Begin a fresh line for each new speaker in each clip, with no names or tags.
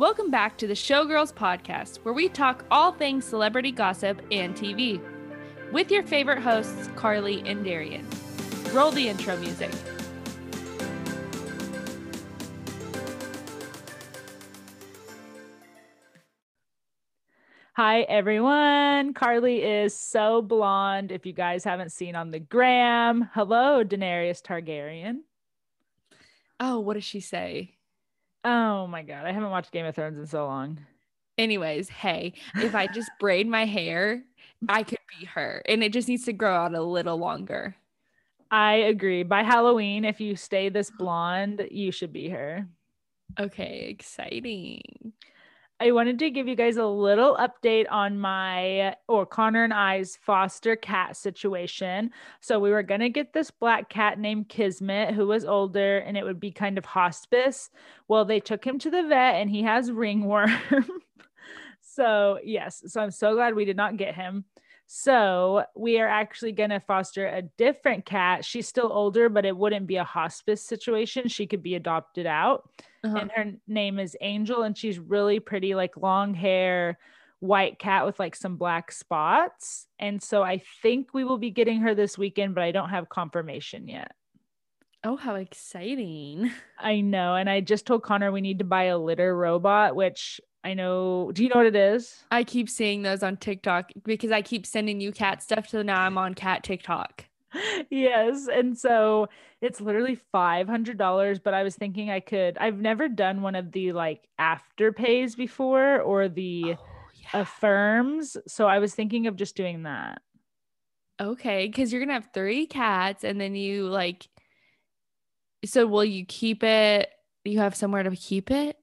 Welcome back to the Showgirls podcast, where we talk all things celebrity gossip and TV. With your favorite hosts, Carly and Darian. Roll the intro music.
Hi, everyone. Carly is so blonde. If you guys haven't seen on the gram, hello, Daenerys Targaryen.
Oh, what does she say?
Oh my God. I haven't watched Game of Thrones in so long.
Anyways, hey, if I just braid my hair, I could be her. And it just needs to grow out a little longer.
I agree. By Halloween, if you stay this blonde, you should be her.
Okay, exciting.
I wanted to give you guys a little update on my or Connor and I's foster cat situation. So we were going to get this black cat named Kismet who was older and it would be kind of hospice. Well, they took him to the vet and he has ringworm. so, yes, so I'm so glad we did not get him. So we are actually going to foster a different cat. She's still older, but it wouldn't be a hospice situation. She could be adopted out. Uh-huh. And her name is Angel, and she's really pretty, like long hair, white cat with like some black spots. And so I think we will be getting her this weekend, but I don't have confirmation yet.
Oh, how exciting.
I know. And I just told Connor we need to buy a litter robot, which I know. Do you know what it is?
I keep seeing those on TikTok because I keep sending you cat stuff. So now I'm on cat TikTok.
yes. And so it's literally $500. But I was thinking I could, I've never done one of the like after pays before or the oh, yeah. affirms. So I was thinking of just doing that.
Okay. Cause you're going to have three cats and then you like, so will you keep it? You have somewhere to keep it?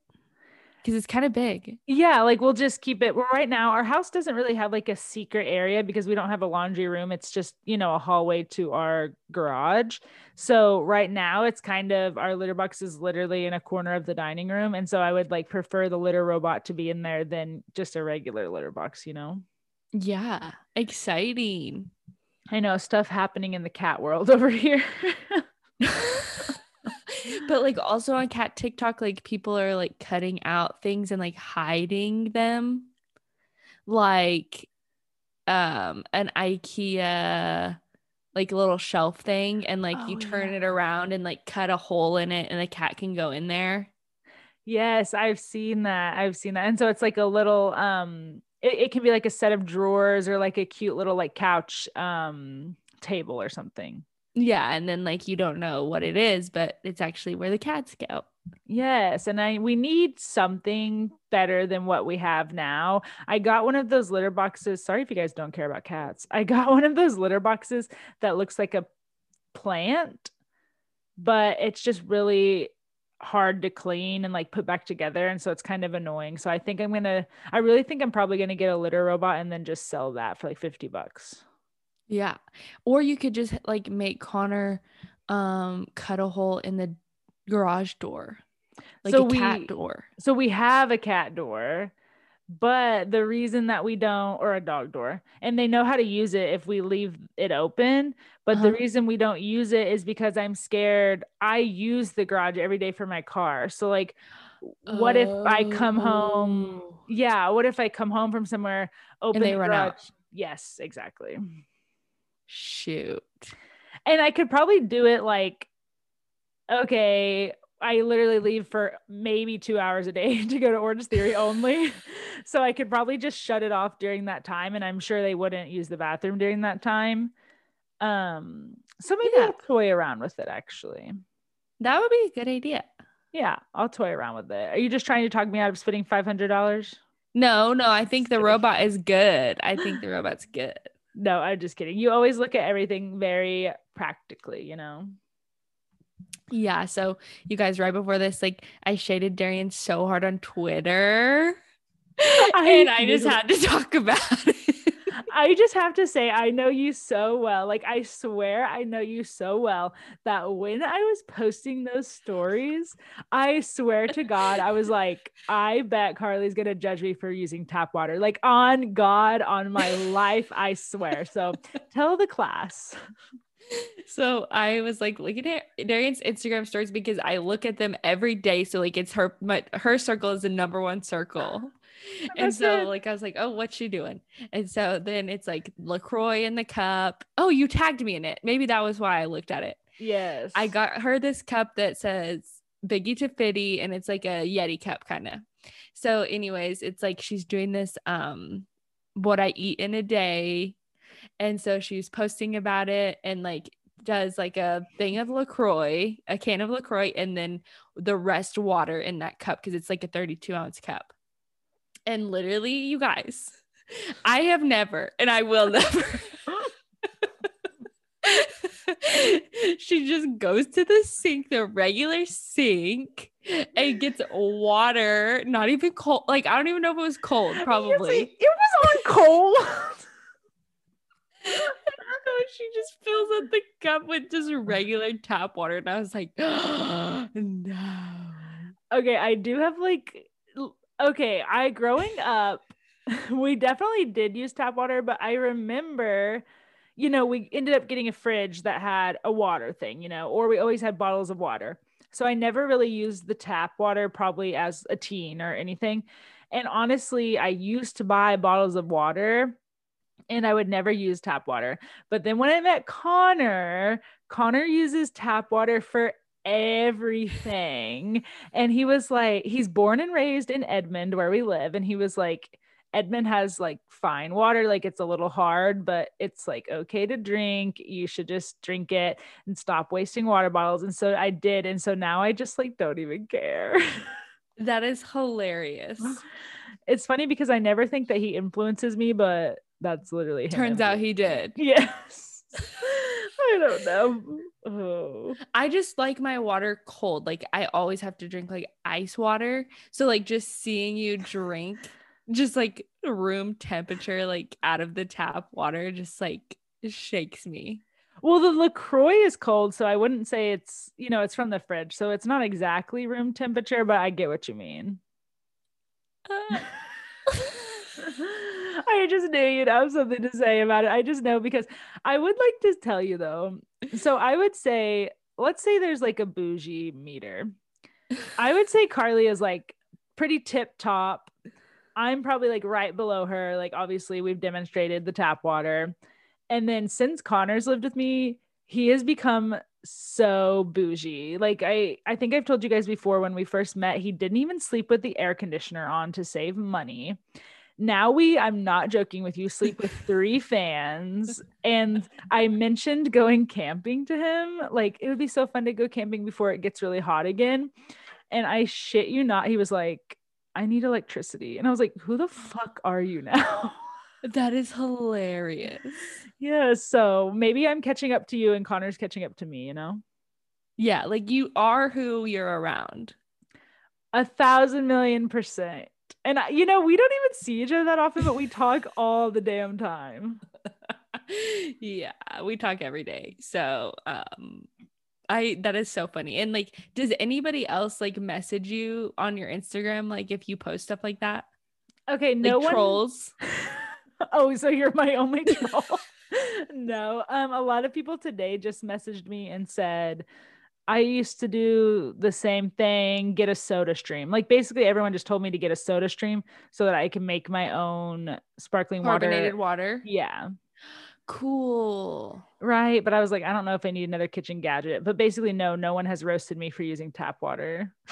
Because it's kind of big.
Yeah, like we'll just keep it. Well, right now our house doesn't really have like a secret area because we don't have a laundry room. It's just, you know, a hallway to our garage. So right now it's kind of our litter box is literally in a corner of the dining room. And so I would like prefer the litter robot to be in there than just a regular litter box, you know?
Yeah, exciting.
I know stuff happening in the cat world over here.
but like also on cat TikTok, like people are like cutting out things and like hiding them. Like um an IKEA like little shelf thing and like oh, you turn yeah. it around and like cut a hole in it and the cat can go in there.
Yes, I've seen that. I've seen that. And so it's like a little um it, it can be like a set of drawers or like a cute little like couch um table or something.
Yeah, and then like you don't know what it is, but it's actually where the cats go.
Yes, and I we need something better than what we have now. I got one of those litter boxes. Sorry if you guys don't care about cats. I got one of those litter boxes that looks like a plant, but it's just really hard to clean and like put back together and so it's kind of annoying. So I think I'm going to I really think I'm probably going to get a litter robot and then just sell that for like 50 bucks.
Yeah. Or you could just like make Connor um cut a hole in the garage door. Like so a we, cat door.
So we have a cat door, but the reason that we don't or a dog door and they know how to use it if we leave it open, but uh-huh. the reason we don't use it is because I'm scared I use the garage every day for my car. So like what oh. if I come home? Oh. Yeah, what if I come home from somewhere open
and they the run garage? out?
Yes, exactly.
Shoot.
And I could probably do it like, okay, I literally leave for maybe two hours a day to go to Orangetheory only. so I could probably just shut it off during that time. And I'm sure they wouldn't use the bathroom during that time. Um, so maybe yeah. I'll toy around with it actually.
That would be a good idea.
Yeah, I'll toy around with it. Are you just trying to talk me out of spending five hundred dollars?
No, no, I think the robot is good. I think the robot's good
no, I'm just kidding. You always look at everything very practically, you know?
Yeah. So, you guys, right before this, like, I shaded Darian so hard on Twitter. I and I just had to talk about it.
I just have to say, I know you so well. Like, I swear I know you so well that when I was posting those stories, I swear to God, I was like, I bet Carly's going to judge me for using tap water. Like, on God, on my life, I swear. So tell the class.
So I was like looking at Darian's Instagram stories because I look at them every day. So like it's her my her circle is the number one circle. and so
it.
like I was like, oh, what's she doing? And so then it's like LaCroix in the cup. Oh, you tagged me in it. Maybe that was why I looked at it.
Yes.
I got her this cup that says Biggie to Fitty, and it's like a Yeti cup kind of. So, anyways, it's like she's doing this um what I eat in a day. And so she's posting about it and like does like a thing of LaCroix, a can of LaCroix, and then the rest water in that cup because it's like a 32 ounce cup. And literally, you guys, I have never, and I will never. she just goes to the sink, the regular sink, and gets water, not even cold. Like, I don't even know if it was cold, probably.
It was on cold.
she just fills up the cup with just regular tap water. And I was like, no.
okay, I do have like okay, I growing up, we definitely did use tap water, but I remember, you know, we ended up getting a fridge that had a water thing, you know, or we always had bottles of water. So I never really used the tap water probably as a teen or anything. And honestly, I used to buy bottles of water and I would never use tap water. But then when I met Connor, Connor uses tap water for everything. And he was like, he's born and raised in Edmond, where we live. And he was like, Edmond has like fine water, like it's a little hard, but it's like okay to drink. You should just drink it and stop wasting water bottles. And so I did. And so now I just like don't even care.
That is hilarious.
it's funny because I never think that he influences me, but that's literally him
Turns out he did.
Yes. I don't know. Oh.
I just like my water cold. Like I always have to drink like ice water. So like just seeing you drink just like room temperature like out of the tap water just like shakes me.
Well, the LaCroix is cold, so I wouldn't say it's, you know, it's from the fridge. So it's not exactly room temperature, but I get what you mean.
Uh,
I just knew you'd have something to say about it. I just know because I would like to tell you though. So I would say, let's say there's like a bougie meter. I would say Carly is like pretty tip top. I'm probably like right below her. Like, obviously, we've demonstrated the tap water. And then since Connor's lived with me, he has become so bougie. Like I I think I've told you guys before when we first met, he didn't even sleep with the air conditioner on to save money. Now we I'm not joking with you sleep with three fans and I mentioned going camping to him. Like it would be so fun to go camping before it gets really hot again. And I shit you not, he was like I need electricity. And I was like, who the fuck are you now?
that is hilarious.
yeah. So maybe I'm catching up to you and Connor's catching up to me, you know?
Yeah, like you are who you're around.
A thousand million percent. And you know, we don't even see each other that often, but we talk all the damn time.
yeah, we talk every day. So, um I that is so funny. And like does anybody else like message you on your Instagram like if you post stuff like that?
Okay,
Like
no one
trolls?
oh, so you're my only troll. no. Um, a lot of people today just messaged me and said, I used to do the same thing, get a SodaStream. Like basically everyone just told me to get a SodaStream so that I can make my own sparkling
Carbonated
water.
water.
Yeah.
Cool.
Right. But I was like, I don't know if I need another kitchen gadget. But basically, no, no one has roasted me for using tap water.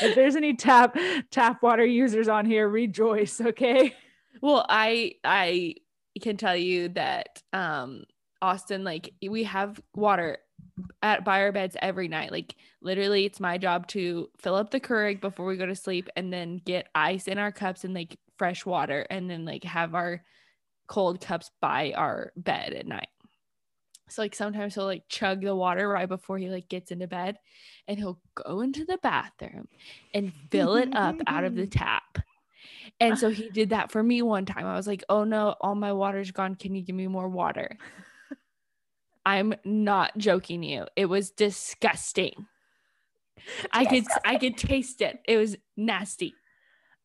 if there's any tap tap water users on here, rejoice, okay?
Well, I I can tell you that um Austin like we have water at by our beds every night. Like literally it's my job to fill up the Keurig before we go to sleep and then get ice in our cups and like fresh water and then like have our cold cups by our bed at night. So like sometimes he'll like chug the water right before he like gets into bed and he'll go into the bathroom and fill it up out of the tap. And so he did that for me one time. I was like, "Oh no, all my water's gone. Can you give me more water?" I'm not joking you. It was disgusting. I could I could taste it. It was nasty.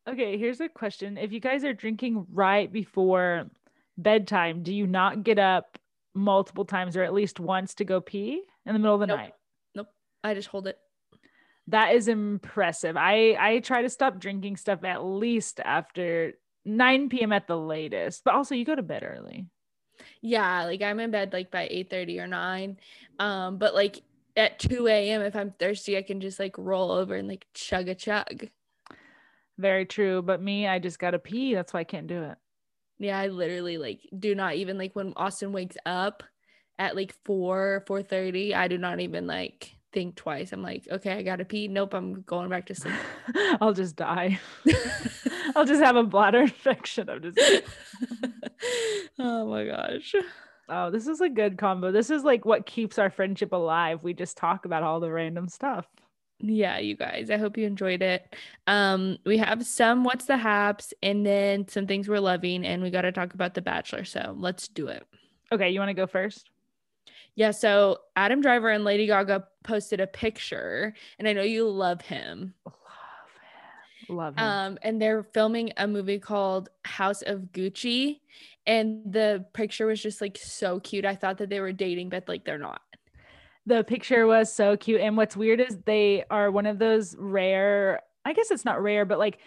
Okay, here's a question. If you guys are drinking right before bedtime, do you not get up multiple times or at least once to go pee in the middle of the
Nope.
night.
Nope. I just hold it.
That is impressive. I I try to stop drinking stuff at least after 9 p.m. at the latest. But also you go to bed early.
Yeah, like I'm in bed like by 8 30 or 9. Um, but like at 2 a.m. if I'm thirsty, I can just like roll over and like chug a chug.
Very true. But me, I just gotta pee. That's why I can't do it.
Yeah, I literally like do not even like when Austin wakes up at like 4 4 30, I do not even like think twice. I'm like, okay, I gotta pee. Nope, I'm going back to sleep.
I'll just die. I'll just have a bladder infection. I'm just
oh my gosh.
Oh, this is a good combo. This is like what keeps our friendship alive. We just talk about all the random stuff.
Yeah, you guys. I hope you enjoyed it. Um, we have some what's the haps and then some things we're loving, and we gotta talk about the bachelor. So let's do it.
Okay, you want to go first?
Yeah, so Adam Driver and Lady Gaga posted a picture, and I know you love him.
Love him. Love him.
Um, and they're filming a movie called House of Gucci, and the picture was just like so cute. I thought that they were dating, but like they're not.
the picture was so cute. And what's weird is they are one of those rare, I guess it's not rare, but like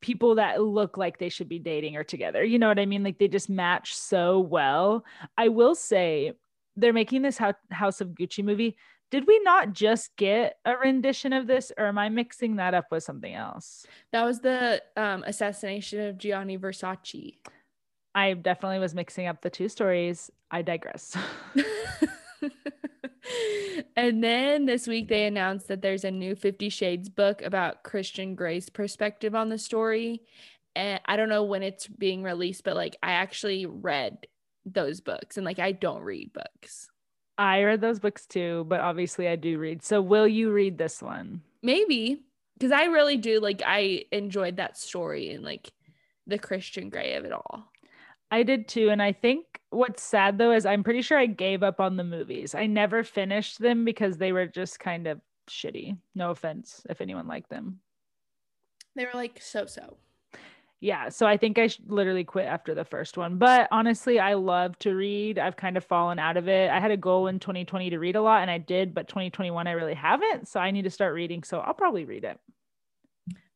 people that look like they should be dating or together. You know what I mean? Like they just match so well. I will say they're making this House of Gucci movie. Did we not just get a rendition of this, or am I mixing that up with something else?
That was the um, assassination of Gianni Versace.
I definitely was mixing up the two stories. I digress.
and then this week they announced that there's a new 50 Shades book about Christian Grey's perspective on the story. And I don't know when it's being released, but like I actually read those books and like I don't read books.
I read those books too, but obviously I do read. So will you read this one?
Maybe because I really do like I enjoyed that story and like the Christian Grey of it all.
I did too. And I think what's sad though is I'm pretty sure I gave up on the movies. I never finished them because they were just kind of shitty. No offense if anyone liked them.
They were like so so.
Yeah. So I think I literally quit after the first one. But honestly, I love to read. I've kind of fallen out of it. I had a goal in 2020 to read a lot and I did, but 2021 I really haven't. So I need to start reading. So I'll probably read it.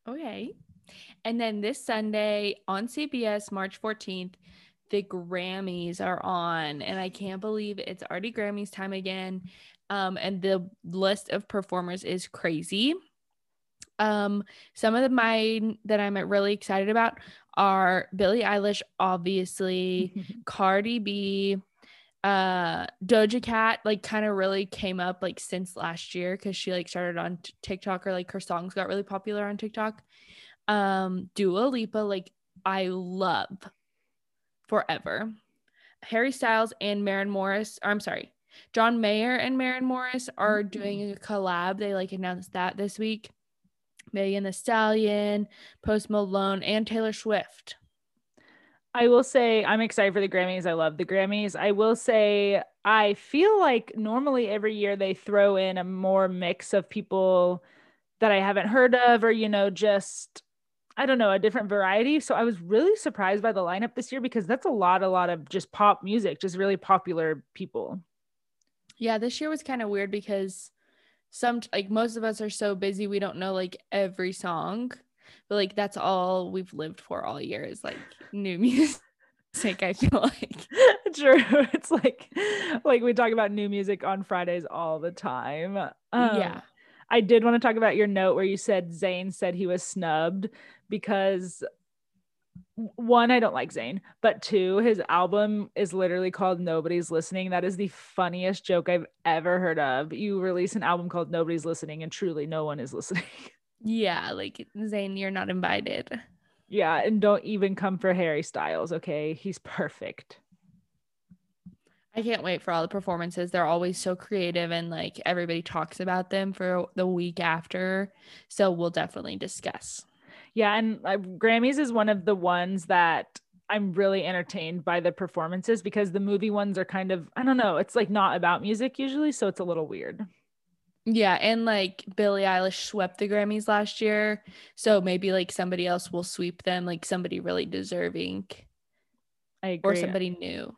Okay. And then this Sunday on CBS, March 14th, the Grammys are on. And I can't believe it's already Grammys time again. Um, and the list of performers is crazy. Um, some of the mine that I'm really excited about are Billie Eilish, obviously, Cardi B, uh Doja Cat like kind of really came up like since last year cuz she like started on t- TikTok or like her songs got really popular on TikTok. Um Dua Lipa like I love forever. Harry Styles and Maren Morris, or I'm sorry, John Mayer and Maren Morris are doing a collab. They like announced that this week. Megan Thee Stallion, Post Malone, and Taylor Swift.
I will say I'm excited for the Grammys. I love the Grammys. I will say I feel like normally every year they throw in a more mix of people that I haven't heard of or you know just I don't know, a different variety. So I was really surprised by the lineup this year because that's a lot a lot of just pop music, just really popular people.
Yeah, this year was kind of weird because some like most of us are so busy we don't know like every song. But like that's all we've lived for all year is like new music. I feel like.
True. It's like like we talk about new music on Fridays all the time. Um,
yeah.
I did want to talk about your note where you said Zayn said he was snubbed because one, I don't like Zayn, but two, his album is literally called Nobody's Listening. That is the funniest joke I've ever heard of. You release an album called Nobody's Listening, and truly no one is listening.
Yeah, like Zayn, you're not invited.
yeah, and don't even come for Harry Styles, okay? He's perfect.
I can't wait for all the performances. They're always so creative and like everybody talks about them for the week after. So we'll definitely discuss.
Yeah, and uh, Grammys is one of the ones that I'm really entertained by the performances because the movie ones are kind of I don't know, it's like not about music usually, so it's a little weird.
Yeah, and like Billie Eilish swept the Grammys last year, so maybe like somebody else will sweep them, like somebody really deserving
I agree.
or somebody new.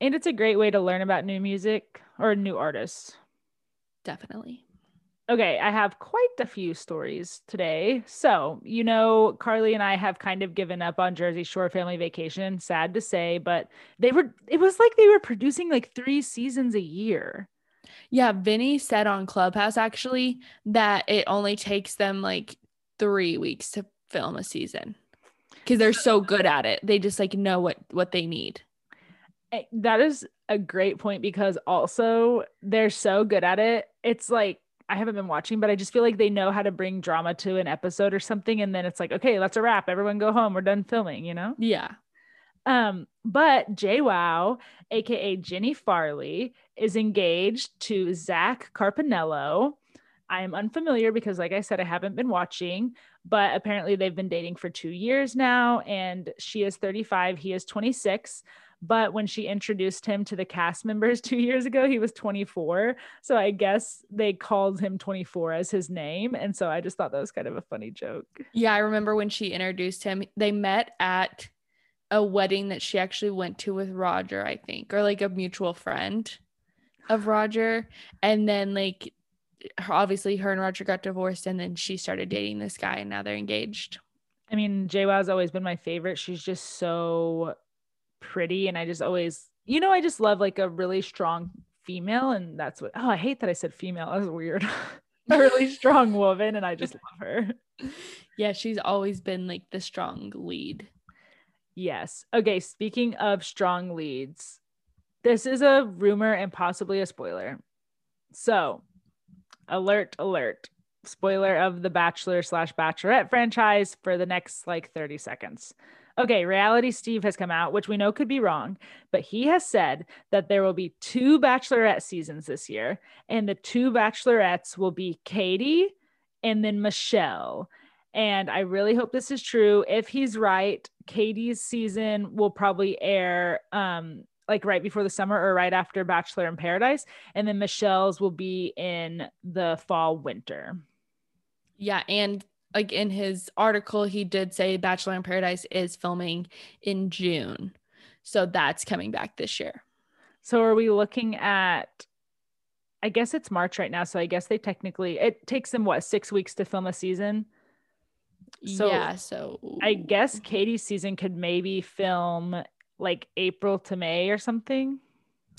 And it's a great way to learn about new music or new artists.
Definitely.
Okay, I have quite a few stories today. So, you know, Carly and I have kind of given up on Jersey Shore Family Vacation, sad to say, but they were, it was like they were producing like three seasons a year.
Yeah, Vinny said on Clubhouse actually that it only takes them like three weeks to film a season because they're so good at it. They just like know what what they need.
Eh, That is a great point because also they're so good at it. It's like I haven't been watching, but I just feel like they know how to bring drama to an episode or something. And then it's like, okay, that's a wrap. Everyone go home. We're done filming, you know?
Yeah.
Um, but JWoww, aka Jenni Farley, is engaged to Zach Carpinello. I am unfamiliar because, like I said, I haven't been watching, but apparently they've been dating for two years now, and she is 35, he is 26. But when she introduced him to the cast members two years ago, he was 24. So I guess they called him 24 as his name. And so I just thought that was kind of a funny joke.
Yeah, I remember when she introduced him. They met at a wedding that she actually went to with Roger, I think, or like a mutual friend of Roger. And then like obviously her and Roger got divorced and then she started dating this guy and now they're engaged.
I mean, JWoww's always been my favorite. She's just so pretty. And I just always, you know, I just love like a really strong female. And that's what, oh, I hate that I said female. That was weird. a really strong woman. And I just love her.
Yeah, she's always been like the strong lead.
Yes. Okay. Speaking of strong leads, this is a rumor and possibly a spoiler. So, alert, alert. Spoiler of the Bachelor slash Bachelorette franchise for the next like 30 seconds. Okay, Reality Steve has come out, which we know could be wrong, but he has said that there will be two Bachelorette seasons this year, and the two Bachelorettes will be Katie and then Michelle. And I really hope this is true. If he's right, Katie's season will probably air um like right before the summer or right after Bachelor in Paradise, and then Michelle's will be in the fall winter.
Yeah, and like in his article, he did say Bachelor in Paradise is filming in June. So that's coming back this year.
So are we looking at I guess it's March right now, so I guess they technically it takes them what, 6 weeks to film a season. So,
yeah, so
I guess Katie's season could maybe film like April to May or something.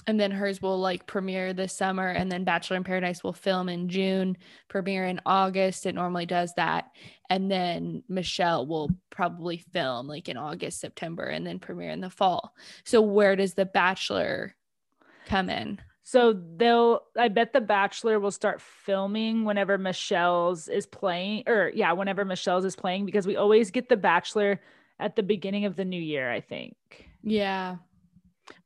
And then hers will like premiere this summer and then Bachelor in Paradise will film in June, premiere in August. It normally does that. And then Michelle will probably film like in August, September and then premiere in the fall. So where does the Bachelor come in?
So they'll I bet the Bachelor will start filming whenever Michelle's is playing or yeah, whenever Michelle's is playing because we always get the Bachelor at the beginning of the new year, I think.
Yeah.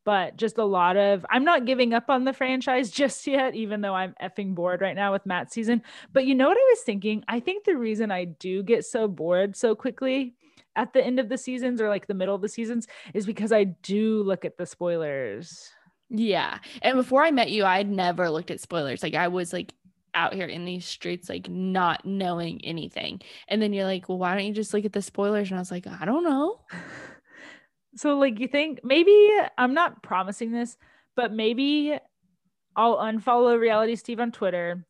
But just a lot of I'm not giving up on the franchise just yet, even though I'm effing bored right now with Matt's season. But you know what I was thinking? I think the reason I do get so bored so quickly at the end of the seasons or like the middle of the seasons is because I do look at the spoilers.
Yeah. And before I met you, I'd never looked at spoilers. Like I was like out here in these streets, like not knowing anything. And then you're like, well, why don't you just look at the spoilers? And I was like, I don't know.
So, like, you think maybe I'm not promising this, but maybe I'll unfollow Reality Steve on Twitter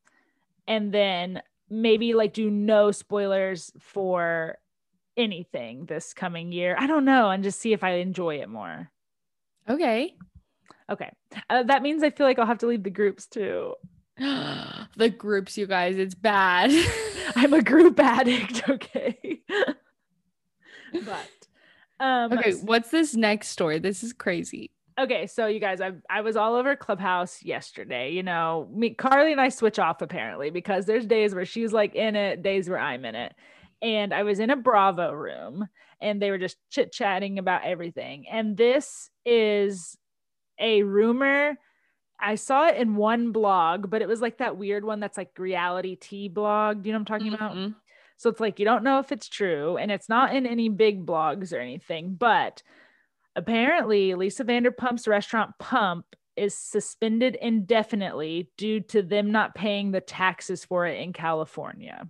and then maybe like do no spoilers for anything this coming year. I don't know. And just see if I enjoy it more.
Okay.
Okay. Uh, that means I feel like I'll have to leave the groups too.
the groups, you guys, it's bad.
I'm a group addict. Okay. but, um,
okay, what's this next story? This is crazy.
okay so you guys I, I was all over clubhouse yesterday you know me carly and i switch off apparently because there's days where she's like in it days where i'm in it and i was in a bravo room and they were just chit chatting about everything and this is a rumor i saw it in one blog but it was like that weird one that's like reality tea blog do you know what i'm talking about
Mhm.
So it's like you don't know if it's true, and it's not in any big blogs or anything. But apparently, Lisa Vanderpump's restaurant Pump is suspended indefinitely due to them not paying the taxes for it in California.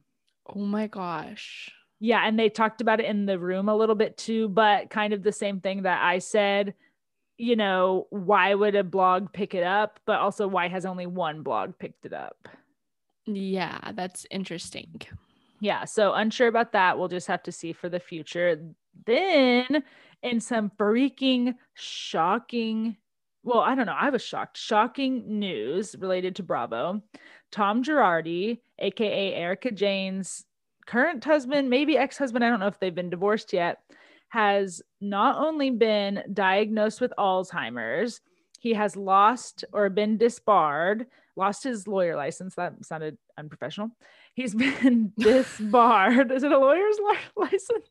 Oh my gosh.
Yeah, and they talked about it in the room a little bit too, but kind of the same thing that I said. you know, why would a blog pick it up? But also, why has only one blog picked it up?
Yeah, that's interesting.
Yeah, so unsure about that. We'll just have to see for the future. Then, in some freaking shocking, well, I don't know, I was shocked, shocking news related to Bravo. Tom Girardi, aka Erika Jayne's current husband, maybe ex husband, I don't know if they've been divorced yet, has not only been diagnosed with Alzheimer's, he has lost or been disbarred, lost his lawyer license. That sounded unprofessional. He's been disbarred. Is it a lawyer's license?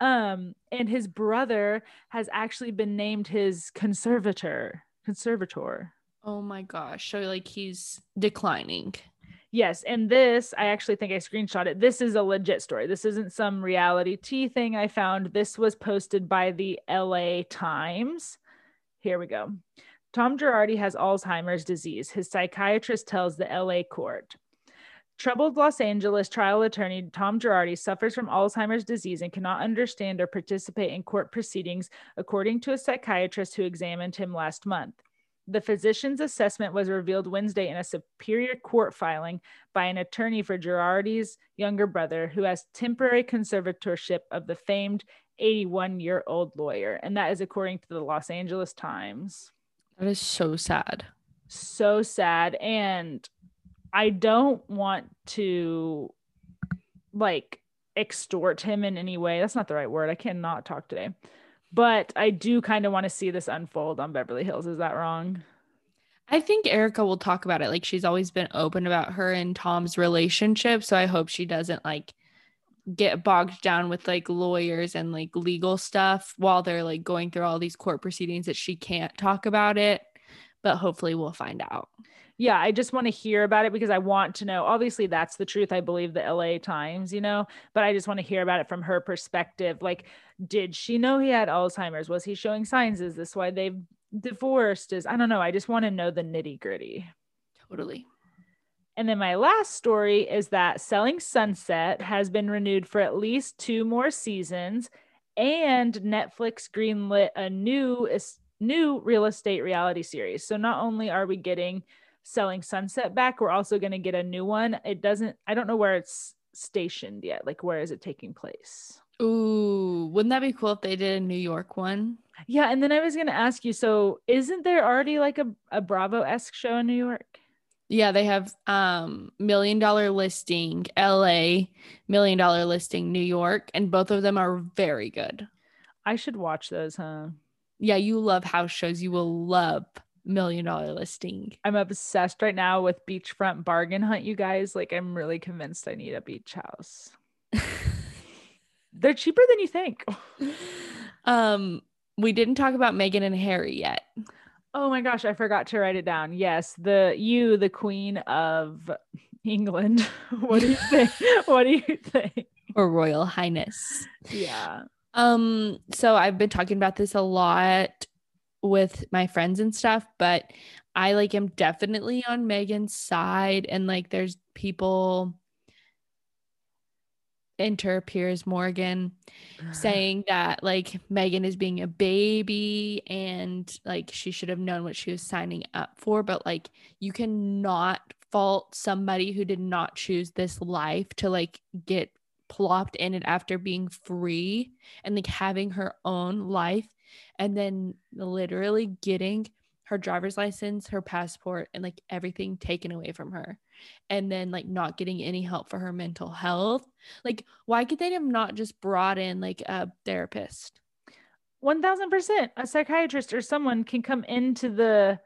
Um, and his brother has actually been named his conservator. Conservator.
Oh my gosh. So like he's declining.
Yes, and this I actually think I screenshot it. This is a legit story. This isn't some reality T thing I found. This was posted by the LA Times. Here we go. Tom Girardi has Alzheimer's disease. His psychiatrist tells the LA court. Troubled Los Angeles trial attorney Tom Girardi suffers from Alzheimer's disease and cannot understand or participate in court proceedings, according to a psychiatrist who examined him last month. The physician's assessment was revealed Wednesday in a Superior Court filing by an attorney for Girardi's younger brother, who has temporary conservatorship of the famed 81 year old lawyer. And that is according to the Los Angeles Times.
That is so sad.
So sad. And I don't want to like extort him in any way. That's not the right word. I cannot talk today but I do kind of want to see this unfold on Beverly Hills. Is that wrong?
I think Erika will talk about it. Like she's always been open about her and Tom's relationship. So I hope she doesn't like get bogged down with like lawyers and like legal stuff while they're like going through all these court proceedings that she can't talk about it. But hopefully we'll find out.
Yeah, I just want to hear about it because I want to know. Obviously, that's the truth. I believe the LA Times, you know, but I just want to hear about it from her perspective. Like, did she know he had Alzheimer's? Was he showing signs? Is this why they've divorced? Is I don't know. I just want to know the nitty gritty.
Totally.
And then my last story is that Selling Sunset has been renewed for at least two more seasons, and Netflix greenlit a new new real estate reality series. So not only are we getting selling Sunset back. We're also going to get a new one. It doesn't, I don't know where it's stationed yet. Like, where is it taking place?
Ooh, wouldn't that be cool if they did a New York one?
Yeah. And then I was going to ask you so, isn't there already like a, a Bravo esque show in New York?
Yeah, they have um million dollar listing LA, million dollar listing New York, and both of them are very good.
I should watch those, huh?
Yeah, you love house shows. You will love million dollar listing.
I'm obsessed right now with beachfront bargain hunt, you guys. Like, I'm really convinced I need a beach house. They're cheaper than you think.
um, we didn't talk about Meghan and Harry yet.
Oh my gosh, I forgot to write it down. Yes, the you, the Queen of England. what do you think? what do you think?
Or Royal Highness.
Yeah.
Um, so I've been talking about this a lot with my friends and stuff, but I like am definitely on Meghan's side. And like there's people enter Piers Morgan saying that like Meghan is being a baby and like she should have known what she was signing up for. But like you cannot fault somebody who did not choose this life to like get plopped in it after being free and like having her own life and then literally getting her driver's license, her passport, and like everything taken away from her. And then like not getting any help for her mental health. Like, why could they have not just brought in like a therapist?
1000%. A psychiatrist or someone can come into the,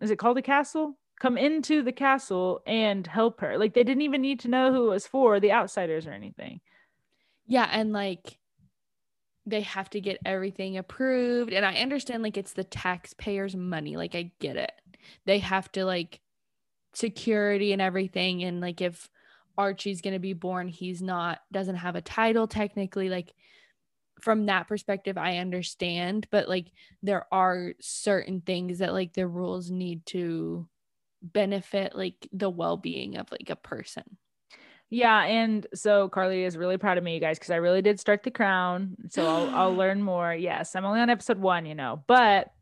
is it called a castle? Come into the castle and help her. Like, they didn't even need to know who it was for, the outsiders or anything.
Yeah. And like, they have to get everything approved and i understand like it's the taxpayers money like i get it. They have to like security and everything and like if archie's going to be born he's not doesn't have a title technically like from that perspective i understand but like there are certain things that like the rules need to benefit like the well-being of like a person
Yeah, and so Carly is really proud of me, you guys, because I really did start the crown. So I'll I'll learn more. Yes, I'm only on episode one, you know, but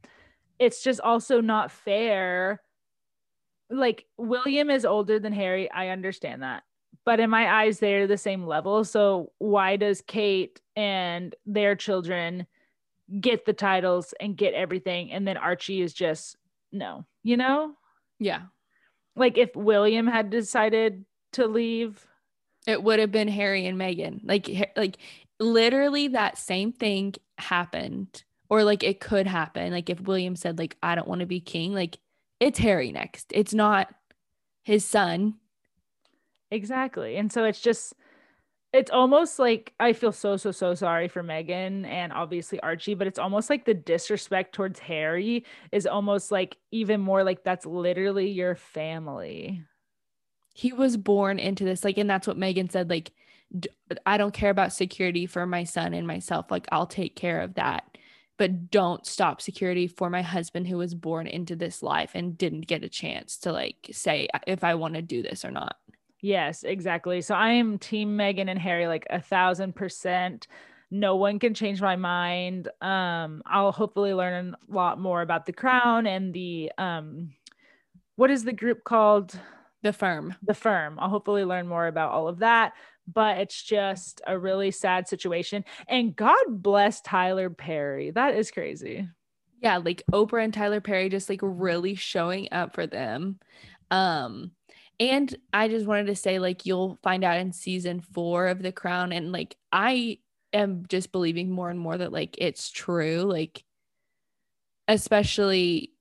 it's just also not fair. Like William is older than Harry. I understand that. But in my eyes, they're the same level. So why does Kate and their children get the titles and get everything? And then Archie is just no, you know?
Yeah.
Like if William had decided to leave,
it would have been Harry and Meghan. Like like literally that same thing happened or like it could happen. Like if William said like I don't want to be king, like it's Harry next. It's not his son.
Exactly. And so it's just it's almost like I feel so so so sorry for Meghan and obviously Archie, but it's almost like the disrespect towards Harry is almost like even more like that's literally your family.
He was born into this like and that's what meghan said like I don't care about security for my son and myself like I'll take care of that but don't stop security for my husband who was born into this life and didn't get a chance to like say if I want to do this or not.
Yes, exactly. So I am team Meghan and Harry like a thousand percent. No one can change my mind. Um, I'll hopefully learn a lot more about the crown and the um what is the group called?
The firm.
The firm. I'll hopefully learn more about all of that but it's just a really sad situation. And God bless Tyler Perry. That is crazy.
Yeah, like Oprah and Tyler Perry just like really showing up for them. Um and I just wanted to say like you'll find out in season 4 of The Crown and like I am just believing more and more that like it's true like especially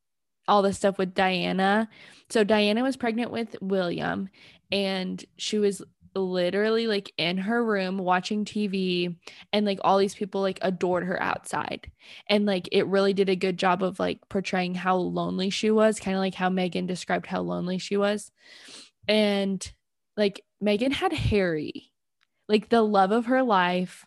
all the stuff with Diana. So Diana was pregnant with William and she was literally like in her room watching TV and like all these people like adored her outside. And like it really did a good job of like portraying how lonely she was, kind of like how Meghan described how lonely she was. And like Meghan had Harry, like the love of her life,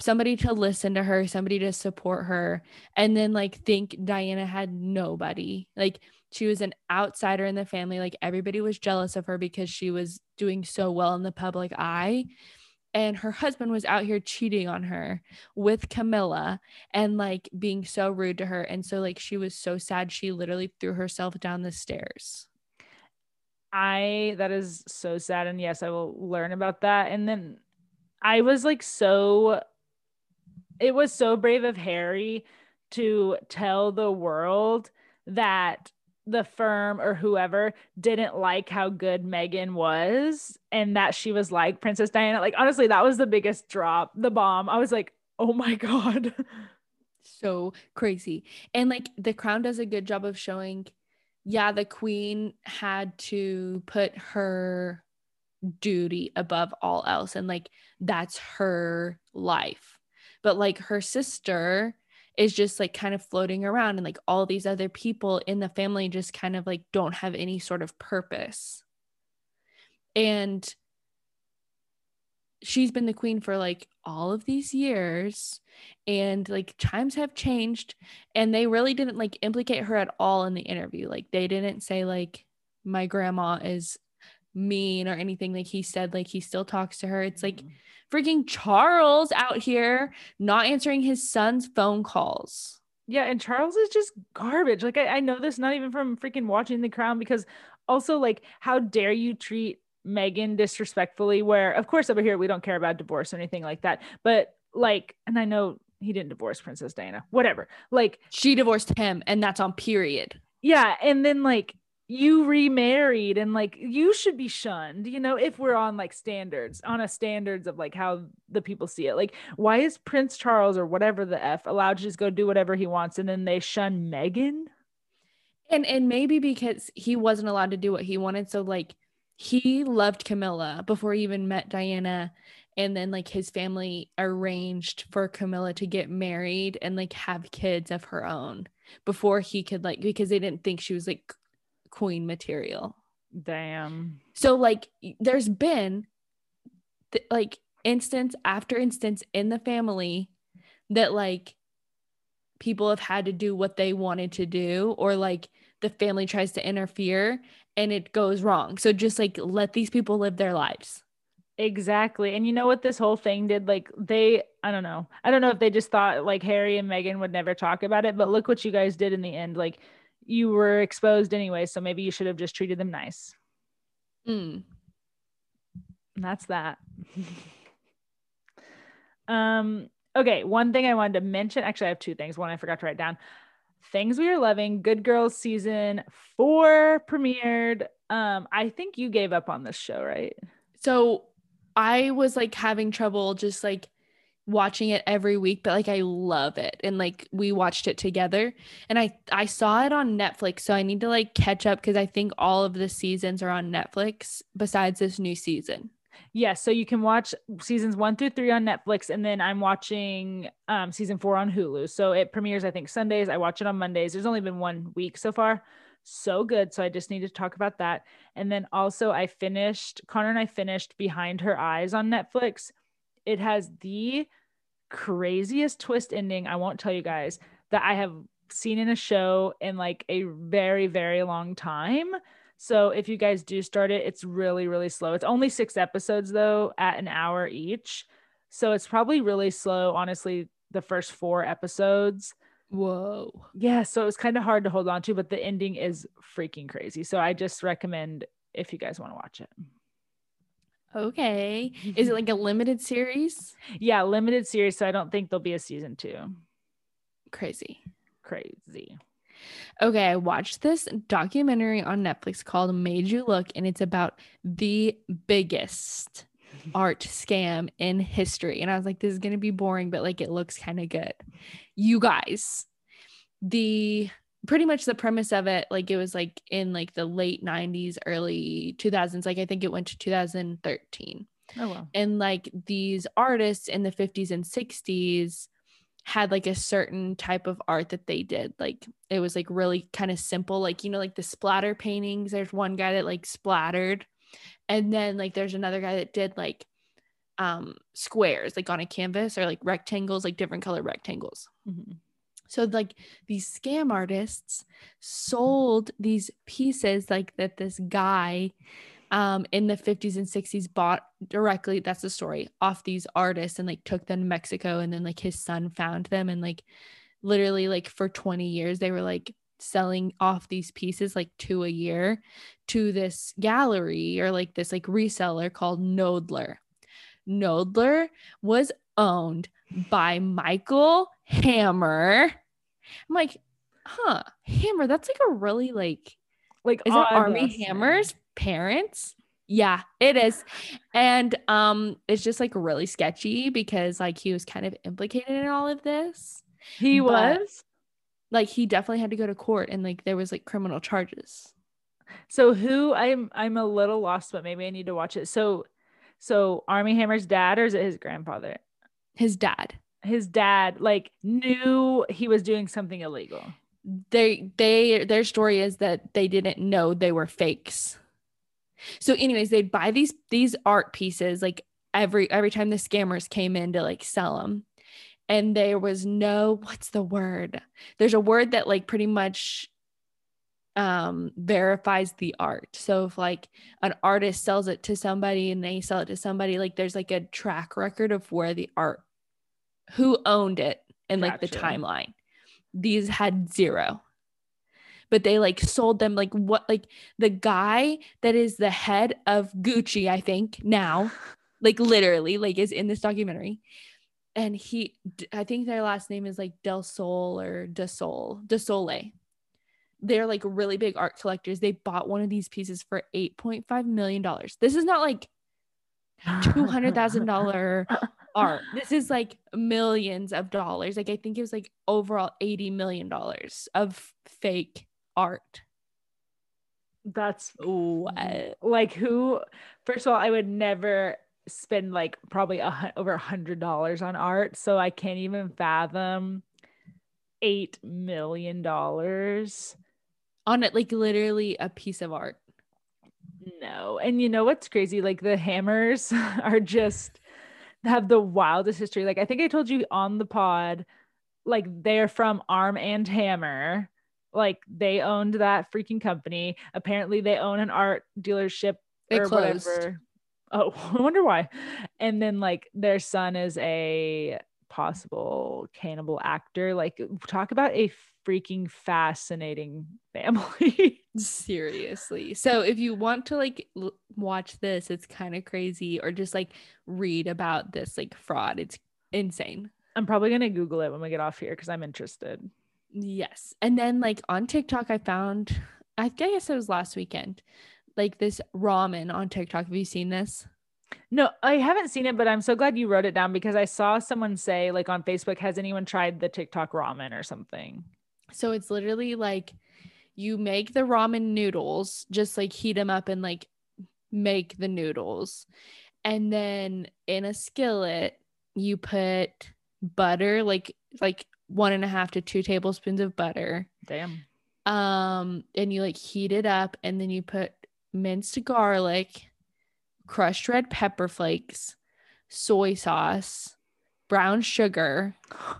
somebody to listen to her, somebody to support her. And then like think Diana had nobody. Like she was an outsider in the family. Like everybody was jealous of her because she was doing so well in the public eye. And her husband was out here cheating on her with Camilla and like being so rude to her. And so, like, she was so sad. She literally threw herself down the stairs.
I, that is so sad. And yes, I will learn about that. And then I was like, so, it was so brave of Harry to tell the world that the firm or whoever didn't like how good Meghan was and that she was like Princess Diana. Like, honestly, that was the biggest drop, the bomb. I was like, oh my God.
So crazy. And like, The Crown does a good job of showing, yeah, the queen had to put her duty above all else. And like, that's her life. But like, her sister, is just like kind of floating around and like all these other people in the family just kind of like don't have any sort of purpose. And she's been the queen for like all of these years and like times have changed and they really didn't like implicate her at all in the interview like they didn't say like my grandma is mean or anything like he said like he still talks to her it's like mm-hmm freaking Charles out here not answering his son's phone calls.
Yeah, and Charles is just garbage. Like I, I know this not even from freaking watching The Crown because also like how dare you treat Meghan disrespectfully? Where of course over here we don't care about divorce or anything like that, but like, and I know he didn't divorce Princess Diana, whatever. Like
she divorced him, and that's on period.
Yeah, and then like you remarried and like you should be shunned you know if we're on like standards on a standards of like how the people see it. Like why is prince charles or whatever the f allowed to just go do whatever he wants and then they shun meghan
and and maybe because he wasn't allowed to do what he wanted so like he loved camilla before he even met diana and then like his family arranged for camilla to get married and like have kids of her own before he could like because they didn't think she was like queen material.
Damn.
So like there's been th- like instance after instance in the family that like people have had to do what they wanted to do or like the family tries to interfere and it goes wrong. So just like let these people live their lives.
Exactly. And you know what this whole thing did? Like they, I don't know. I don't know if they just thought like Harry and Meghan would never talk about it, but look what you guys did in the end. Like you were exposed anyway, so maybe you should have just treated them nice.
Mm.
And that's that. um okay, one thing I wanted to mention, actually I have two things. One I forgot to write down. Things We Are Loving, Good Girls season 4 premiered. Um I think you gave up on this show, right?
So I was like having trouble just like watching it every week but like I love it and like we watched it together and I I saw it on Netflix so I need to like catch up cuz I think all of the seasons are on Netflix besides this new season.
Yes, so you can watch seasons 1 through 3 on Netflix and then I'm watching um season 4 on Hulu. So it premieres I think Sundays. I watch it on Mondays. There's only been one week so far so good. So I just need to talk about that. And then also, I finished, Connor and I finished Behind Her Eyes on Netflix. It has the craziest twist ending. I won't tell you guys that I have seen in a show in like a very, very long time. So if you guys do start it, it's really, really slow. It's only six episodes though, at an hour each. So it's probably really slow, honestly, the first four episodes.
Whoa.
Yeah, so it was kind of hard to hold on to, but the ending is freaking crazy. So I just recommend if you guys want to watch it.
Okay. Is it like a limited series?
Yeah, limited series. So I don't think there'll be a season two.
Crazy.
Crazy.
Okay, I watched this documentary on Netflix called Made You Look, and it's about the biggest art scam in history. And I was like, this is going to be boring, but like it looks kind of good. You guys, the pretty much the premise of it, like it was like in like the late 90s, early 2000s. Like I think it went to 2013.
Oh, wow.
And like these artists in the 50s and 60s had like a certain type of art that they did. Like it was like really kind of simple, like, you know, like the splatter paintings. There's one guy that like splattered and then like there's another guy that did like um squares like on a canvas or like rectangles like different color rectangles mm-hmm. So like these scam artists sold these pieces like that this guy um in the 50s and 60s bought directly that's the story off these artists and like took them to Mexico and then like his son found them and like literally like for 20 years they were like selling off these pieces like two a year to this gallery or like this like reseller called Knoedler. Knoedler was owned by Michael Hammer. I'm like, huh, Hammer, that's like a really like like is it Armie Hammer's parents? Yeah, it is. And um it's just like really sketchy because like he was kind of implicated in all of this.
He but, was
like he definitely had to go to court and like there was like criminal charges
so who i'm i'm a little lost but maybe i need to watch it so so Armie hammer's dad or is it his grandfather
his dad
his dad like knew he was doing something illegal.
They they their story is that they didn't know they were fakes. So anyways they'd buy these these art pieces like every every time the scammers came in to like sell them and there was no what's the word? There's a word that like pretty much um verifies the art. So if like an artist sells it to somebody and they sell it to somebody like there's like a track record of where the art who owned it and like the timeline. These had zero. But they like sold them like what like the guy that is the head of Gucci I think now like literally like is in this documentary. And he i think their last name is like del sol or de sol de sole. They're like really big art collectors. They bought one of these pieces for 8.5 million dollars. This is not like $200000 art this is like millions of dollars like i think it was like overall 80 million dollars of fake art
that's what like who first of all i would never spend like probably a, over a hundred dollars on art. So I can't even fathom eight million dollars
on it, like literally a piece of art.
No. And you know what's crazy? Like the hammers are just have the wildest history. Like I think I told you on the pod, like they're from Arm and Hammer. Like they owned that freaking company. Apparently they own an art dealership
or closed. whatever.
Oh, I wonder why. And then like their son is a possible cannibal actor. Like talk about a freaking fascinating family.
Seriously. So if you want to like l- watch this, it's kind of crazy or just like read about this like fraud. It's insane.
I'm probably going to google it when we get off here cuz I'm interested.
Yes. And then like on TikTok I found I guess it was last weekend. Like this ramen on TikTok. Have you seen this?
No, I haven't seen it, but I'm so glad you wrote it down because I saw someone say, like on Facebook, has anyone tried the TikTok ramen or something?
So it's literally like you make the ramen noodles, just like heat them up and like make the noodles. And then in a skillet, you put butter, like like one and a half to two tablespoons of butter.
Damn.
Um, and you like heat it up, and then you put minced garlic, crushed red pepper flakes, soy sauce, brown sugar.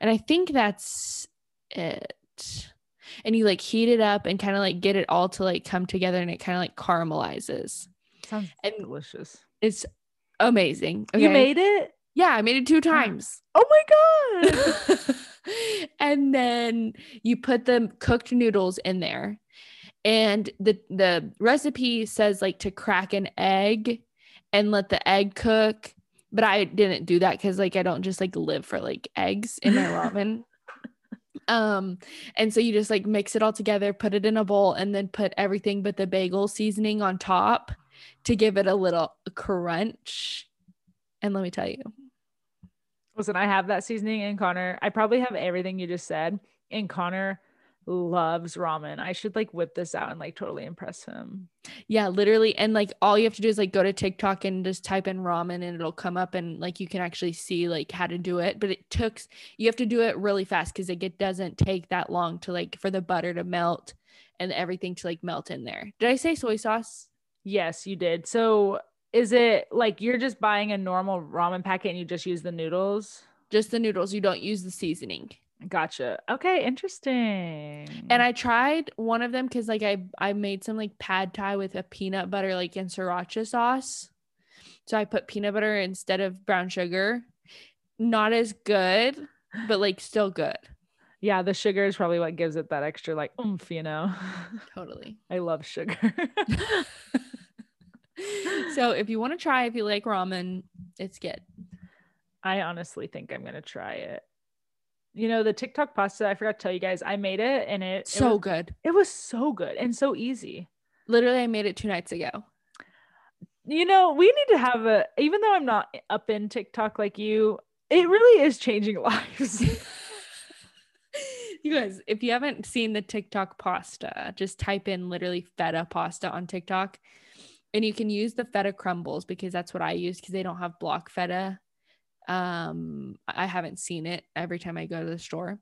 And I think that's it. And you like heat it up and kind of like get it all to like come together and it kind of like caramelizes.
Sounds
And
delicious.
it's amazing.
You made it?
Yeah, I made it two ah. times.
Oh my God.
and then you put the cooked noodles in there. And the the recipe says like to crack an egg and let the egg cook, but I didn't do that cuz like I don't just like live for like eggs in my ramen. Um and so you just like mix it all together, put it in a bowl and then put everything but the bagel seasoning on top to give it a little crunch. And let me tell you,
Listen, I have that seasoning in Connor. I probably have everything you just said. And Connor loves ramen. I should like whip this out and like totally impress him.
Yeah, literally. And like all you have to do is like go to TikTok and just type in ramen and it'll come up and like you can actually see like how to do it. But it took you have to do it really fast because like, it doesn't take that long to like for the butter to melt and everything to like melt in there. Did I say soy sauce?
Yes, you did. So is it like you're just buying a normal ramen packet and you just use the noodles?
Just the noodles. You don't use the seasoning.
Gotcha. Okay, interesting.
And I tried one of them because like I I made some like pad thai with a peanut butter like and sriracha sauce. So I put peanut butter instead of brown sugar. Not as good, but like still good.
yeah, the sugar is probably what gives it that extra like oomph, you know.
Totally.
I love sugar.
so if you want to try if you like ramen, it's good.
I honestly think I'm gonna try it. You know, the TikTok pasta, I forgot to tell you guys, I made it and it, it
So
was,
good.
it was so good and so easy.
Literally, I made it two nights ago.
You know, we need to have a even though I'm not up in TikTok like you, it really is changing lives.
you guys, if you haven't seen the TikTok pasta, just type in literally feta pasta on TikTok. And you can use the feta crumbles because that's what I use because they don't have block feta. Um, I haven't seen it every time I go to the store.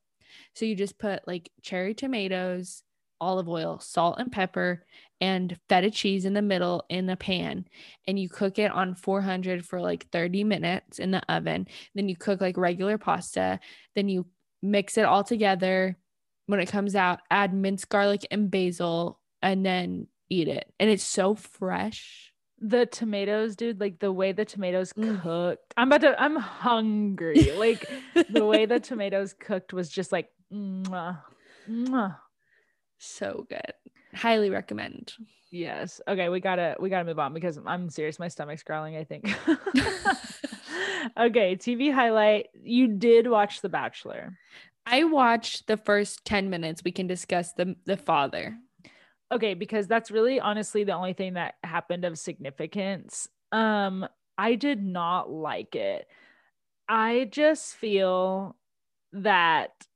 So you just put like cherry tomatoes, olive oil, salt and pepper, and feta cheese in the middle in a pan. And you cook it on 400 for like 30 minutes in the oven. Then you cook like regular pasta. Then you mix it all together. When it comes out, add minced garlic and basil and then eat it. And it's so fresh.
The tomatoes, dude, like the way the tomatoes
Mm.
cooked. I'm about to I'm hungry. Like the way the tomatoes cooked was just like mwah, mwah.
so good. Highly recommend.
Yes. Okay, we gotta we gotta move on because I'm serious. My stomach's growling, I think. okay, TV highlight. You did watch The Bachelor.
I watched the first 10 minutes. We can discuss the the father.
Okay, because that's really honestly the only thing that happened of significance. Um, I did not like it. I just feel that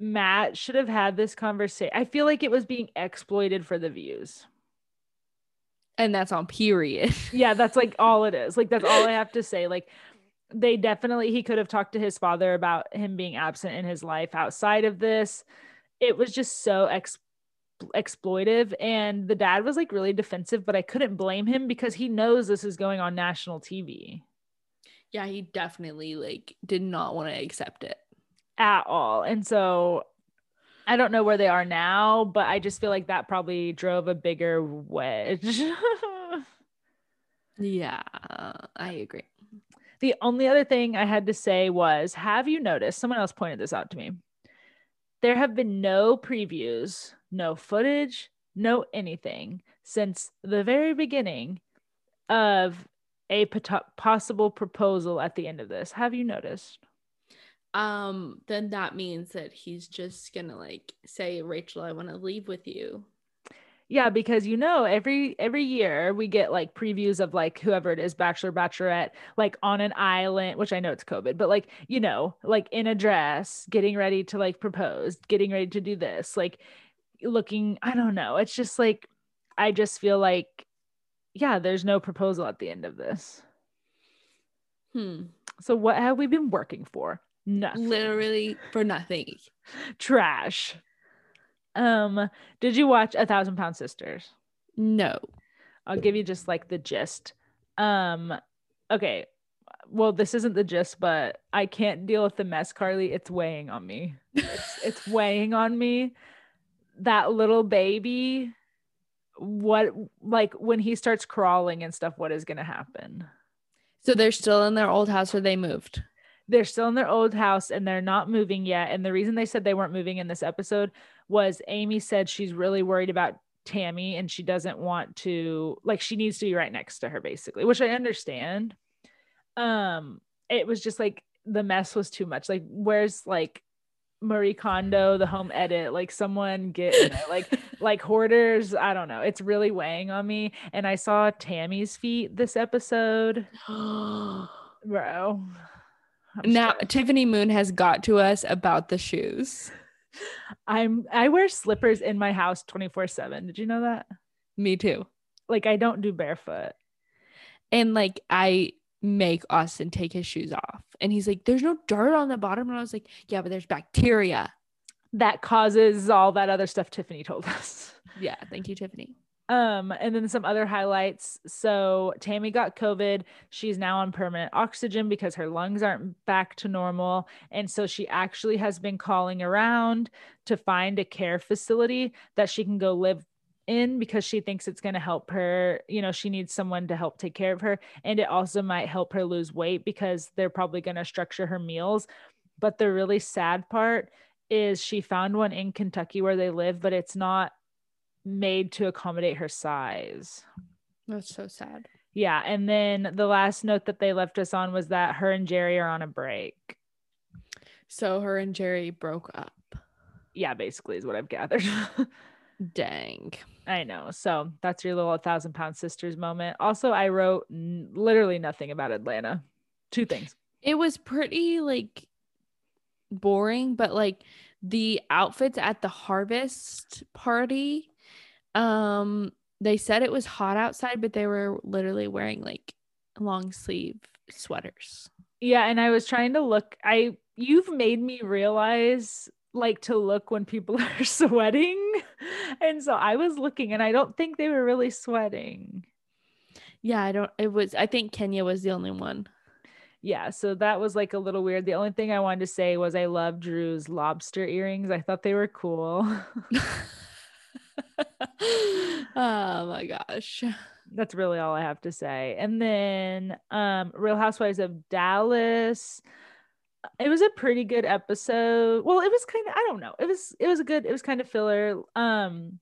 Matt should have had this conversation. I feel like it was being exploited for the views.
And that's on period.
Yeah, that's like all it is. Like that's all I have to say. Like they definitely he could have talked to his father about him being absent in his life outside of this. It was just so ex- exploitive and the dad was like really defensive, but I couldn't blame him because he knows this is going on national TV
yeah, he definitely like did not want to accept it.
at all. And so I don't know where they are now, but I just feel like that probably drove a bigger wedge.
Yeah, I agree.
The only other thing I had to say was have you noticed? Someone else pointed this out to me. There have been no previews, no footage, no anything since the very beginning of a possible proposal at the end of this. Have you noticed?
Um, then that means that he's just gonna like say, Rachel, I want to leave with you.
Yeah, because you know, every every year we get like previews of like whoever it is, bachelor, bachelorette, like on an island, which I know it's COVID, but like, you know, like in a dress, getting ready to like propose, getting ready to do this, like looking, I don't know. It's just like I just feel like, yeah, there's no proposal at the end of this.
Hmm.
So what have we been working for? Nothing.
Literally for nothing.
Trash. Um, did you watch A Thousand Pound Sisters?
No.
I'll give you just like the gist. Um, okay. Well, this isn't the gist, but I can't deal with the mess, Carly. It's weighing on me. It's, it's weighing on me. That little baby, what like when he starts crawling and stuff, what is gonna happen?
So they're still in their old house or they moved?
They're still in their old house and they're not moving yet. And the reason they said they weren't moving in this episode was Amy said she's really worried about Tammy and she doesn't want to like she needs to be right next to her basically, which I understand. Um it was just like the mess was too much. Like where's like Marie Kondo, the home edit, like someone get you know, like like hoarders. I don't know. It's really weighing on me. And I saw Tammy's feet this episode. Bro. I'm
now. Tiffany Moon has got to us about the shoes.
I'm I wear slippers in my house 24/7. Did you know that?
Me too.
Like I don't do barefoot.
And like I make Austin take his shoes off. And he's like, There's no dirt on the bottom. And I was like, Yeah, but there's bacteria.
That causes all that other stuff Tiffany told us.
Yeah, thank you, Tiffany.
Um, and then some other highlights. So Tammy got COVID. She's now on permanent oxygen because her lungs aren't back to normal. And so she actually has been calling around to find a care facility that she can go live in because she thinks it's going to help her. You know, she needs someone to help take care of her. And it also might help her lose weight because they're probably going to structure her meals. But the really sad part is she found one in Kentucky where they live, but it's not made to accommodate her size.
That's so sad.
Yeah. And then the last note that they left us on was that her and Jerry are on a break.
So her and Jerry broke up.
Yeah, basically, is what I've gathered.
Dang.
I know. So that's your little thousand pound sisters moment. Also, I wrote n- literally nothing about Atlanta. Two things.
It was pretty like boring, but like the outfits at the harvest party, um, they said it was hot outside, but they were literally wearing like long sleeve sweaters.
Yeah. And I was trying to look. I, you've made me realize like to look when people are sweating. And so I was looking and I don't think they were really sweating.
Yeah, I don't it was I think Kenya was the only one.
yeah so that was like a little weird the only thing i wanted to say was i love drew's lobster earrings i thought they were cool
oh my gosh.
that's really all i have to say and then um real housewives of dallas it was a pretty good episode well it was kind of i don't know it was it was a good it was kind of filler um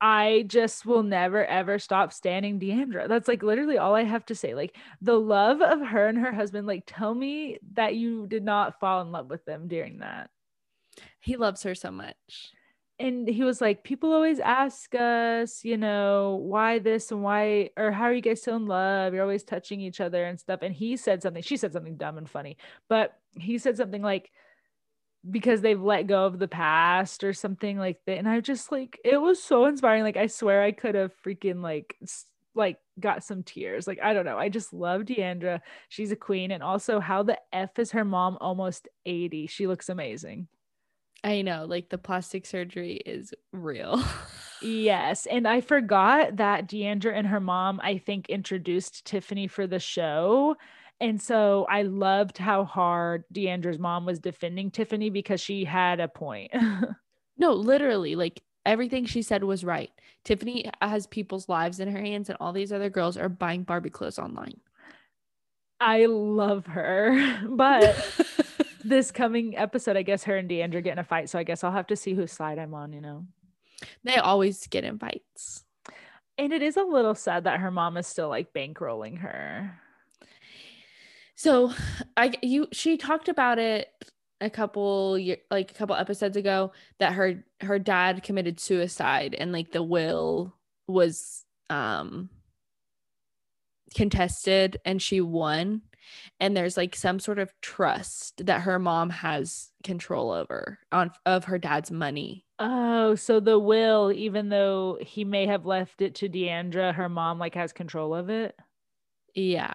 I just will never ever stop standing D'Andra. That's like literally all I have to say. Like the love of her and her husband, like tell me that you did not fall in love with them during that.
He loves her so much.
And he was like, people always ask us, you know, why this and why, or how are you guys still in love? You're always touching each other and stuff. And he said something, she said something dumb and funny, but he said something like, because they've let go of the past or something like that. And I just like it was so inspiring. Like I swear I could have freaking like like got some tears. Like I don't know. I just love D'Andra. She's a queen. And also how the F is her mom almost 80. She looks amazing.
I know, like the plastic surgery is real.
Yes. And I forgot that D'Andra and her mom, I think, introduced Tiffany for the show. And so I loved how hard D'Andra's mom was defending Tiffany because she had a point.
no, literally, like everything she said was right. Tiffany has people's lives in her hands, and all these other girls are buying Barbie clothes online.
I love her, but this coming episode, I guess her and D'Andra get in a fight. So I guess I'll have to see whose side I'm on. You know,
they always get in fights,
and it is a little sad that her mom is still like bankrolling her.
So, I you she talked about it a couple year, like a couple episodes ago that her her dad committed suicide and like the will was um contested and she won and there's like some sort of trust that her mom has control over on of her dad's money
oh so the will even though he may have left it to D'Andra her mom like has control of it
yeah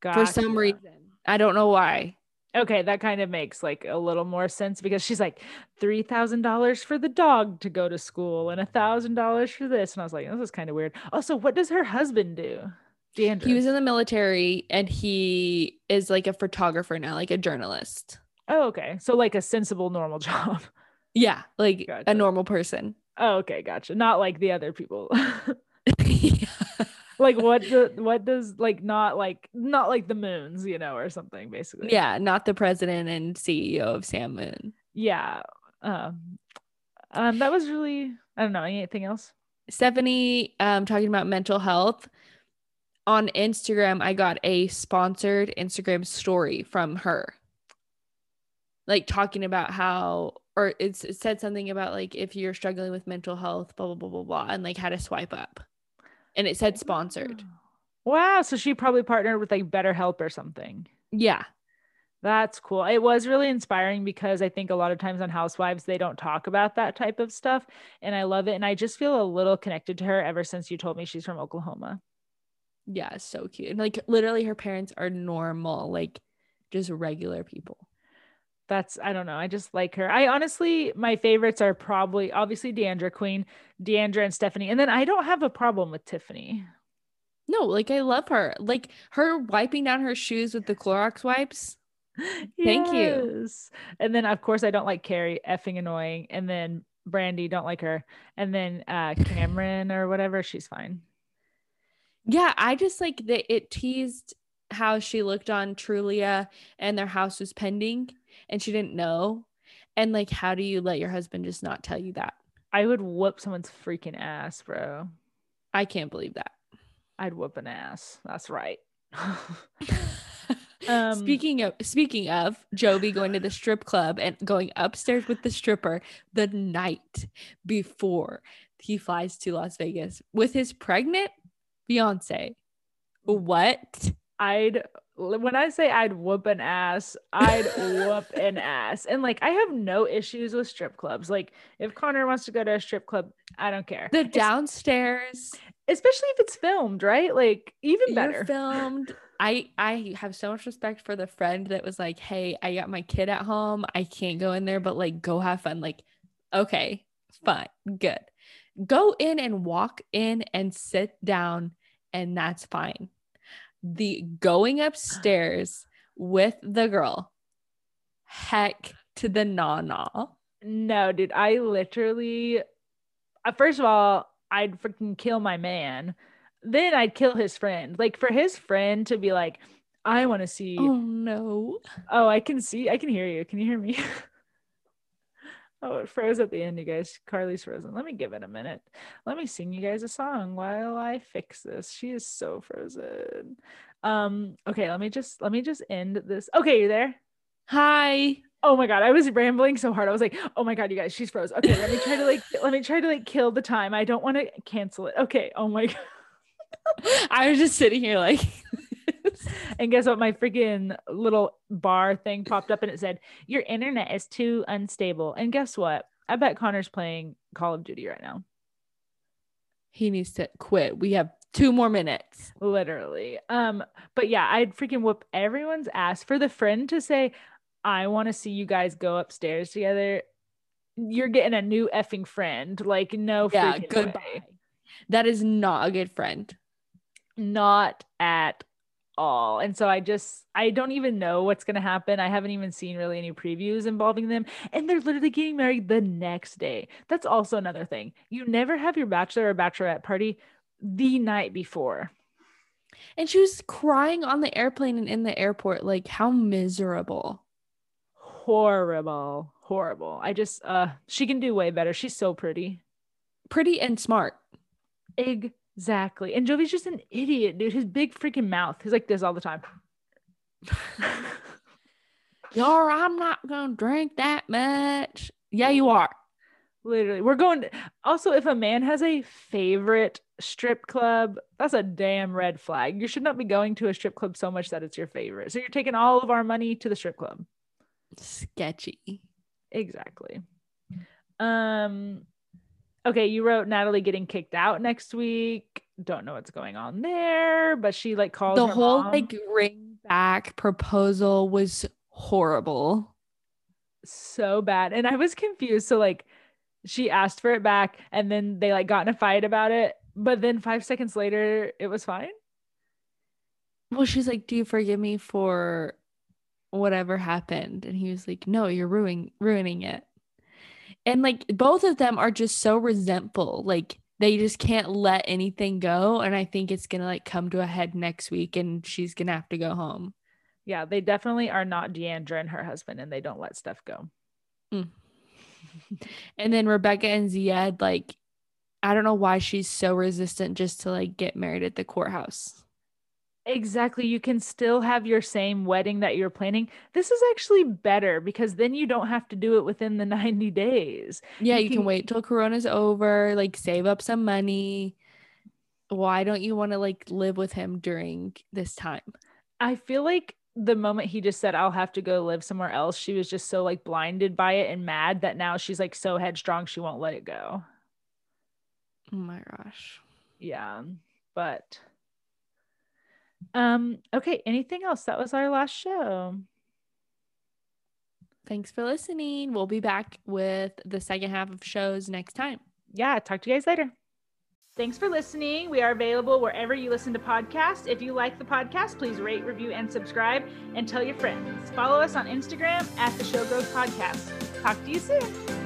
gotcha. for some reason i don't know why
okay, that kind of makes like a little more sense because she's like three thousand dollars for the dog to go to school and a thousand dollars for this, and I was like, this is kind of weird. Also, what does her husband do?
He was in the military and he is like a photographer now, like a journalist.
Oh, okay. So like a sensible, normal job.
Yeah, like gotcha. a normal person.
Oh, okay, gotcha. Not like the other people. yeah like what the, what does like not like not like the moons you know or something basically
yeah not the president and ceo of sam moon
yeah um, um that was really i don't know anything else
stephanie um talking about mental health on instagram i got a sponsored instagram story from her like talking about how or it's it said something about like if you're struggling with mental health blah blah blah blah blah and like how to swipe up and it said sponsored.
Wow. So she probably partnered with like BetterHelp or something.
Yeah.
That's cool. It was really inspiring because I think a lot of times on Housewives, they don't talk about that type of stuff. And I love it. And I just feel a little connected to her ever since you told me she's from Oklahoma.
Yeah, so cute. And like literally her parents are normal, like just regular people
that's I don't know. I just like her. I honestly my favorites are probably obviously D'Andra Queen, D'Andra and Stephanie. And then I don't have a problem with Tiffany.
No, like I love her. Like her wiping down her shoes with the Clorox wipes. Thank yes. you.
And then of course I don't like Kary, effing annoying. And then Brandi, don't like her. And then uh Kameron or whatever, she's fine.
Yeah, I just like that it teased how she looked on Trulia and their house was pending and she didn't know. And like, how do you let your husband just not tell you that?
I would whoop someone's freaking ass, bro.
I can't believe that.
I'd whoop an ass. That's right.
um, speaking of speaking of Jovi going to the strip club and going upstairs with the stripper the night before he flies to Las Vegas with his pregnant fiance. Mm. What?
I'd when I say I'd whoop an ass, I'd whoop an ass. And like I have no issues with strip clubs. Like if Connor wants to go to a strip club, I don't care.
The downstairs,
especially if it's filmed, right? Like even better. You're
filmed. I I have so much respect for the friend that was like, "Hey, I got my kid at home. I can't go in there, but like go have fun." Like, okay, fine, good. Go in and walk in and sit down and that's fine the going upstairs with the girl. Heck to the na na.
No, dude, I literally, uh, first of all, I'd freaking kill my man. Then I'd kill his friend. Like for his friend to be like, I want to see.
Oh no.
Oh, I can see. I can hear you. Can you hear me? Oh, it froze at the end, you guys. Carly's frozen. Let me give it a minute. Let me sing you guys a song while I fix this. She is so frozen. Um, okay, let me just let me just end this. Okay, you there?
Hi.
Oh my god, I was rambling so hard. I was like, "Oh my god, you guys, she's froze." Okay, let me try to like let me try to like kill the time. I don't want to cancel it. Okay. Oh my god.
I was just sitting here like
and guess what? My freaking little bar thing popped up and it said, Your internet is too unstable. And guess what? I bet Connor's playing Call of Duty right now.
He needs to quit. We have two more minutes.
Literally. Um, but yeah, I'd freaking whoop everyone's ass for the friend to say, I want to see you guys go upstairs together. You're getting a new effing friend. Like, no yeah, goodbye. Way.
That is not a good friend.
Not at all. And so I just, I don't even know what's going to happen. I haven't even seen really any previews involving them. And they're literally getting married the next day. That's also another thing. You never have your bachelor or bachelorette party the night before.
And she was crying on the airplane and in the airport. Like, how miserable.
Horrible. Horrible. I just, uh, she can do way better. She's so pretty.
Pretty and smart.
Exactly. And Jovi's just an idiot, dude. His big freaking mouth. He's like this all the time.
Y'all, I'm not gonna drink that much. Yeah, you are.
Literally. We're going to, also if a man has a favorite strip club, that's a damn red flag. You should not be going to a strip club so much that it's your favorite. So you're taking all of our money to the strip club.
Sketchy.
Exactly. Um okay, you wrote Natalie getting kicked out next week. Don't know what's going on there, but she like called
the whole mom. like ring back proposal was horrible.
So bad. And I was confused. So like she asked for it back and then they like got in a fight about it. But then five seconds later, it was fine.
Well, she's like, Do you forgive me for whatever happened? And he was like, No, you're ruining ruining it and like both of them are just so resentful like they just can't let anything go and i think it's gonna like come to a head next week and she's gonna have to go home.
Yeah they definitely are not D'Andra and her husband and they don't let stuff go. Mm.
and then rebecca and zied like i don't know why she's so resistant just to like get married at the courthouse
Exactly. You can still have your same wedding that you're planning. This is actually better because then you don't have to do it within the 90 days.
Yeah, you, you can, can, wait till Corona's over, like save up some money. Why don't you want to like live with him during this time?
I feel like the moment he just said, I'll have to go live somewhere else, she was just so like blinded by it and mad that now she's like so headstrong, she won't let it go.
Oh my gosh.
Yeah. But um, okay, anything else? That was our last show.
Thanks for listening. We'll be back with the second half of shows next time.
Yeah, talk to you guys later. Thanks for listening. We are available wherever you listen to podcasts. If you like the podcast, please rate, review, and subscribe and tell your friends. Follow us on Instagram at the Showgirls Podcast. Talk to you soon.